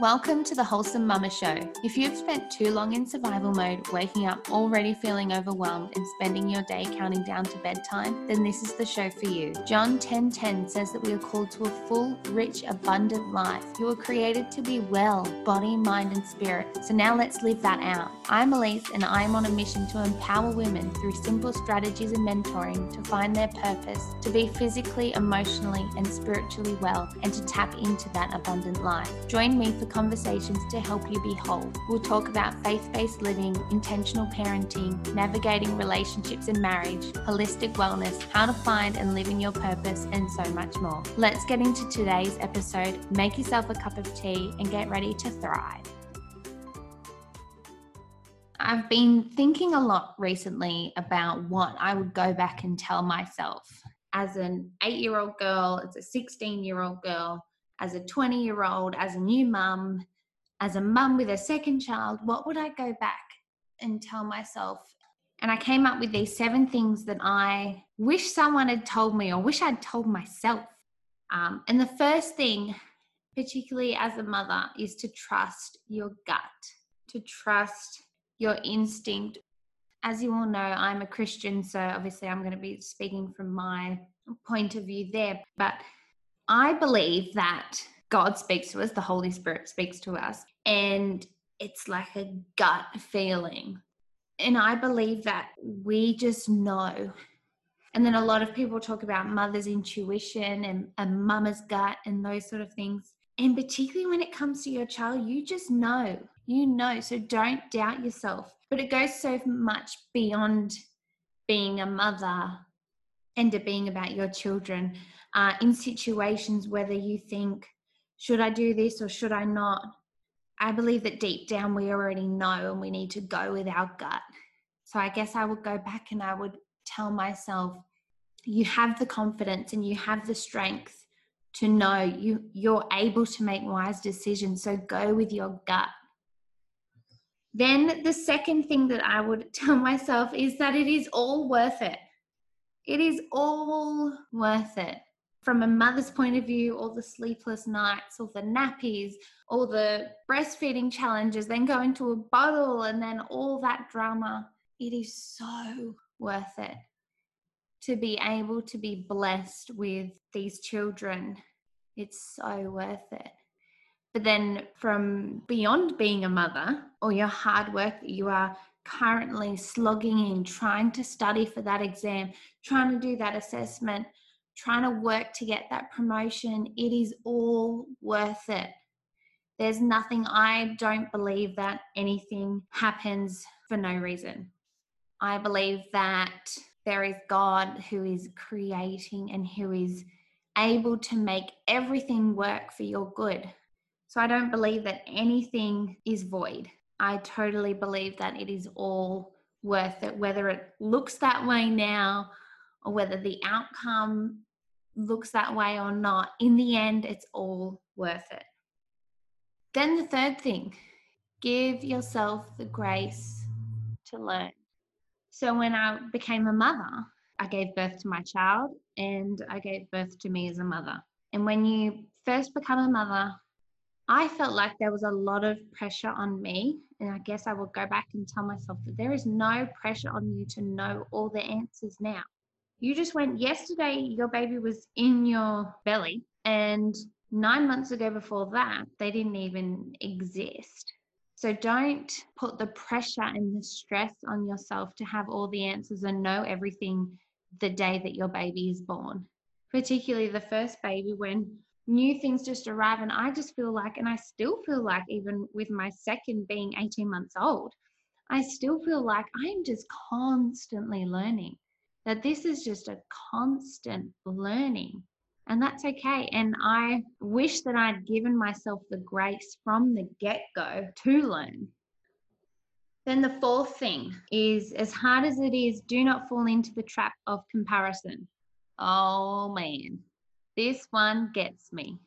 Welcome to the Wholesome Mama Show. If you've spent too long in survival mode, waking up already feeling overwhelmed and spending your day counting down to bedtime, then this is the show for you. John 10:10 says that we are called to a full, rich, abundant life. You were created to be well, body, mind, and spirit. So now let's live that out. I'm Elise and I'm on a mission to empower women through simple strategies and mentoring to find their purpose, to be physically, emotionally, and spiritually well, and to tap into that abundant life. Join me for conversations to help you be whole. We'll talk about faith based living, intentional parenting, navigating relationships and marriage, holistic wellness, how to find and live in your purpose, and so much more. Let's get into today's episode. Make yourself a cup of tea and get ready to thrive. I've been thinking a lot recently about what I would go back and tell myself as an eight year old girl, as a 16 year old girl, as a 20 year old, as a new mum, as a mum with a second child, what would I go back and tell myself? And I came up with these seven things that I wish someone had told me or wish I'd told myself. Um, and the first thing, particularly as a mother, is to trust your gut, to trust your instinct. As you all know, I'm a Christian, so obviously I'm going to be speaking from my point of view there. But I believe that God speaks to us, the Holy Spirit speaks to us, and it's like a gut feeling. And I believe that we just know. And then a lot of people talk about mother's intuition and a mama's gut and those sort of things. And particularly when it comes to your child, you just know, you know. So don't doubt yourself. But it goes so much beyond being a mother and to being about your children uh, in situations whether you think, should I do this or should I not? I believe that deep down we already know and we need to go with our gut. So I guess I would go back and I would tell myself, you have the confidence and you have the strength to know you you're able to make wise decisions. So go with your gut. Then the second thing that I would tell myself is that it is all worth it. It is all worth it from a mother's point of view, all the sleepless nights, all the nappies, all the breastfeeding challenges, then going to a bottle and then all that drama, it is so worth it to be able to be blessed with these children. It's so worth it. But then, from beyond being a mother or your hard work that you are currently slogging in, trying to study for that exam, trying to do that assessment, trying to work to get that promotion, it is all worth it. There's nothing, I don't believe that anything happens for no reason. I believe that there is God who is creating and who is able to make everything work for your good. So I don't believe that anything is void. I totally believe that it is all worth it, whether it looks that way now or whether the outcome looks that way or not, in the end, it's all worth it. Then the third thing, give yourself the grace to learn. So when I became a mother, I gave birth to my child and I gave birth to me as a mother. And when you first become a mother, I felt like there was a lot of pressure on me. And I guess I will go back and tell myself that there is no pressure on you to know all the answers now. You just went yesterday, your baby was in your belly, and nine months ago before that, they didn't even exist. So don't put the pressure and the stress on yourself to have all the answers and know everything the day that your baby is born, particularly the first baby when new things just arrive. And I just feel like, and I still feel like, even with my second being 18 months old, I still feel like I'm just constantly learning that this is just a constant learning. And that's okay. And I wish that I'd given myself the grace from the get go to learn. Then the fourth thing is as hard as it is, do not fall into the trap of comparison. Oh man, this one gets me.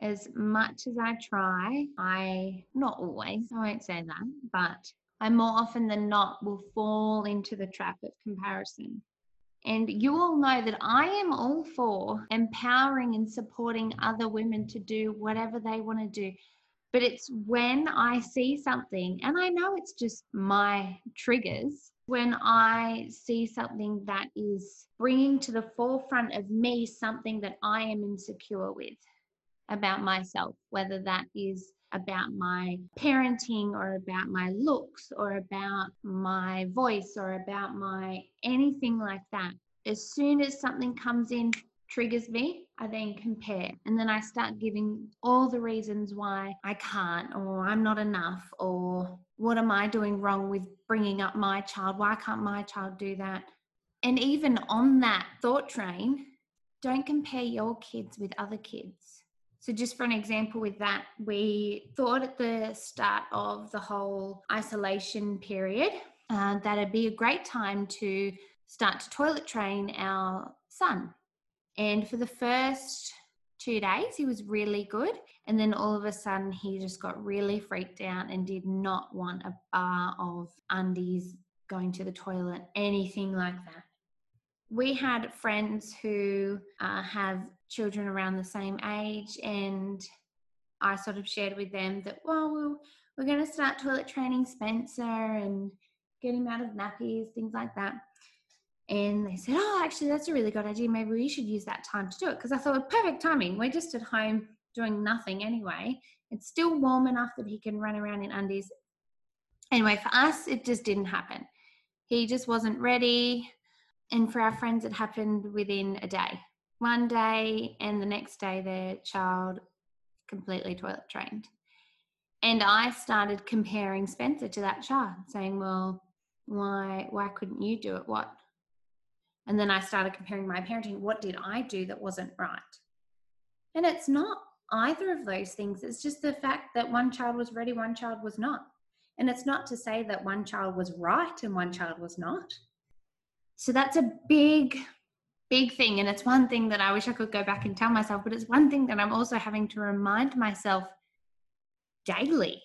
As much as I try, I, not always, I won't say that, but I more often than not will fall into the trap of comparison. And you all know that I am all for empowering and supporting other women to do whatever they want to do. But it's when I see something, and I know it's just my triggers, when I see something that is bringing to the forefront of me something that I am insecure with about myself, whether that is about my parenting or about my looks or about my voice or about my anything like that. As soon as something comes in, triggers me, I then compare. And then I start giving all the reasons why I can't, or I'm not enough, or what am I doing wrong with bringing up my child? Why can't my child do that? And even on that thought train, don't compare your kids with other kids. So, just for an example with that, we thought at the start of the whole isolation period uh, that it'd be a great time to start to toilet train our son and for the first two days, he was really good. And then all of a sudden, he just got really freaked out and did not want a bar of undies, going to the toilet, anything like that. We had friends who uh, have children around the same age, and I sort of shared with them that, well, we'll we're going to start toilet training Spencer and get him out of nappies, things like that. And they said, Oh, actually, that's a really good idea. Maybe we should use that time to do it. Because I thought, perfect timing. We're just at home doing nothing anyway. It's still warm enough that he can run around in undies. Anyway, for us, it just didn't happen. He just wasn't ready. And for our friends, it happened within a day. One day, and the next day, their child completely toilet trained. And I started comparing Spencer to that child, saying, Well, why why couldn't you do it? What and then I started comparing my parenting. What did I do that wasn't right? And it's not either of those things. It's just the fact that one child was ready, one child was not. And it's not to say that one child was right and one child was not. So that's a big, big thing. And it's one thing that I wish I could go back and tell myself, but it's one thing that I'm also having to remind myself daily,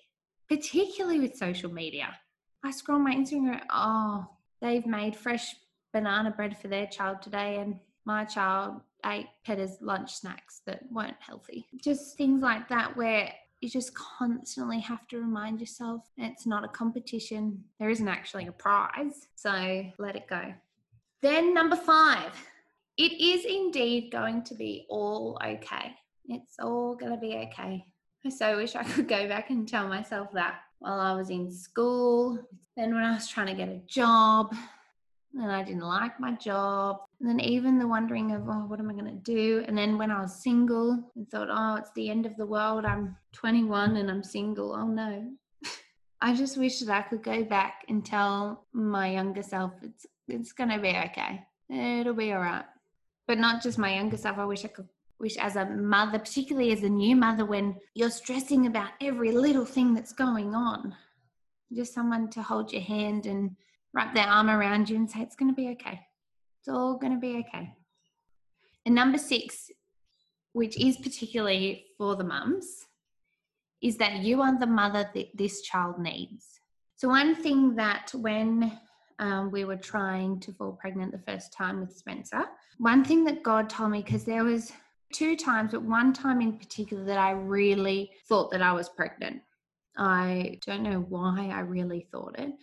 particularly with social media. I scroll my Instagram, oh, they've made fresh banana bread for their child today, and my child ate Petta's lunch snacks that weren't healthy. Just things like that where you just constantly have to remind yourself it's not a competition. There isn't actually a prize. So let it go. Then, number five, it is indeed going to be all okay. It's all going to be okay. I so wish I could go back and tell myself that while I was in school, then when I was trying to get a job, and I didn't like my job. And then even the wondering of, oh, what am I going to do? And then when I was single and thought, oh, it's the end of the world. I'm 21 and I'm single. Oh no. I just wish that I could go back and tell my younger self it's it's to be okay. It'll be all right. But not just my younger self. I wish I could wish as a mother, particularly as a new mother, when you're stressing about every little thing that's going on, just someone to hold your hand and wrap their arm around you and say, it's going to be okay. It's all going to be okay. And number six, which is particularly for the mums, is that you are the mother that this child needs. So, one thing that when um, we were trying to fall pregnant the first time with Spencer, one thing that God told me, because there was two times, but one time in particular that I really thought that I was pregnant. I don't know why I really thought it,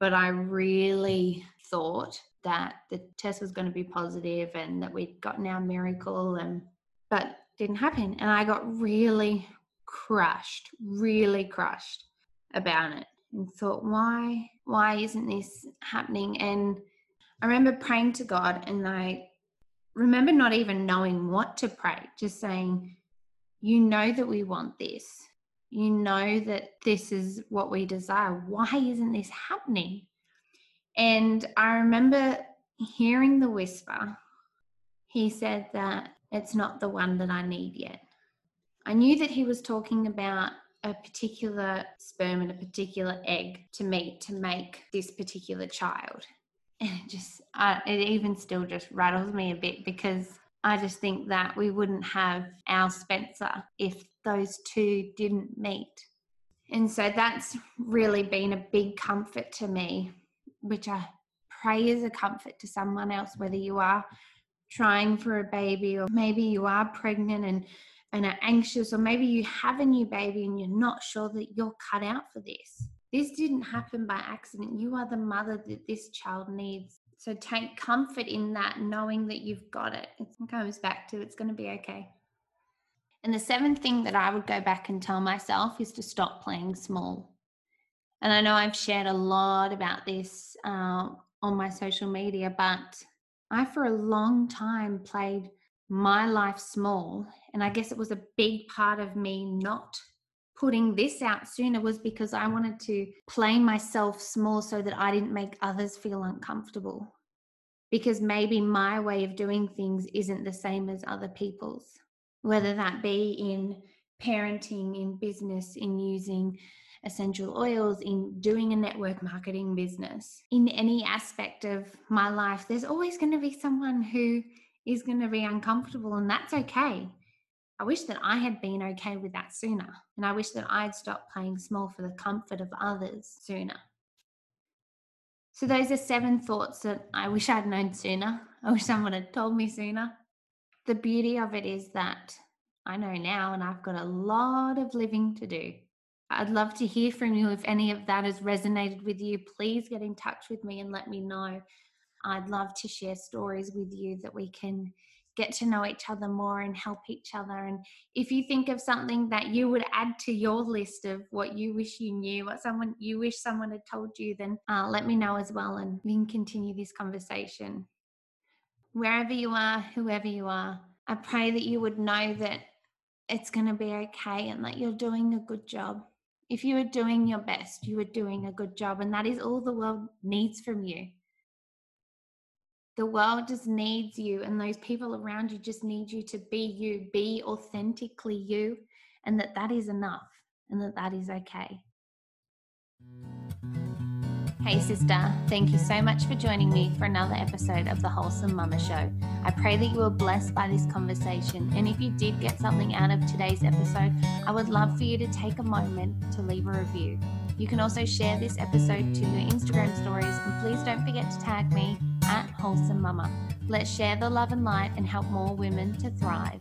but I really thought that the test was going to be positive and that we'd gotten our miracle and but didn't happen and I got really crushed, really crushed about it and thought why why isn't this happening and I remember praying to God and I remember not even knowing what to pray just saying you know that we want this you know that this is what we desire. Why isn't this happening? And I remember hearing the whisper. He said that it's not the one that I need yet. I knew that he was talking about a particular sperm and a particular egg to meet to make this particular child. And it just, uh, it even still just rattles me a bit because I just think that we wouldn't have our Spencer if those two didn't meet. And so that's really been a big comfort to me, which I pray is a comfort to someone else, whether you are trying for a baby or maybe you are pregnant and and are anxious, or maybe you have a new baby and you're not sure that you're cut out for this. This didn't happen by accident. You are the mother that this child needs. So take comfort in that, knowing that you've got it. It comes back to it's going to be okay. And the seventh thing that I would go back and tell myself is to stop playing small. And I know I've shared a lot about this uh, on my social media, but I, for a long time, played my life small. And I guess it was a big part of me not putting this out sooner was because I wanted to play myself small so that I didn't make others feel uncomfortable. Because maybe my way of doing things isn't the same as other people's, whether that be in parenting, in business, in using essential oils, in doing a network marketing business, in any aspect of my life, there's always going to be someone who is going to be uncomfortable, and that's okay. I wish that I had been okay with that sooner. And I wish that I'd stopped playing small for the comfort of others sooner. So, those are seven thoughts that I wish I'd known sooner. I wish someone had told me sooner. The beauty of it is that I know now, and I've got a lot of living to do. I'd love to hear from you if any of that has resonated with you. Please get in touch with me and let me know. I'd love to share stories with you that we can get to know each other more and help each other. And if you think of something that you would add to your list of what you wish you knew, what someone you wish someone had told you, then uh, let me know as well, and we can continue this conversation. Wherever you are, whoever you are, I pray that you would know that it's going to be okay and that you're doing a good job if you are doing your best, you are doing a good job. And that is all the world needs from you. The world just needs you, and those people around you just need you to be you, be authentically you, and that that is enough and that that is okay. Hey, sister, thank you so much for joining me for another episode of the Wholesome Mama Show. I pray that you were blessed by this conversation. And if you did get something out of today's episode, I would love for you to take a moment to leave a review. You can also share this episode to your Instagram stories, and please don't forget to tag me Wholesome Mama. Let's share the love and light and help more women to thrive.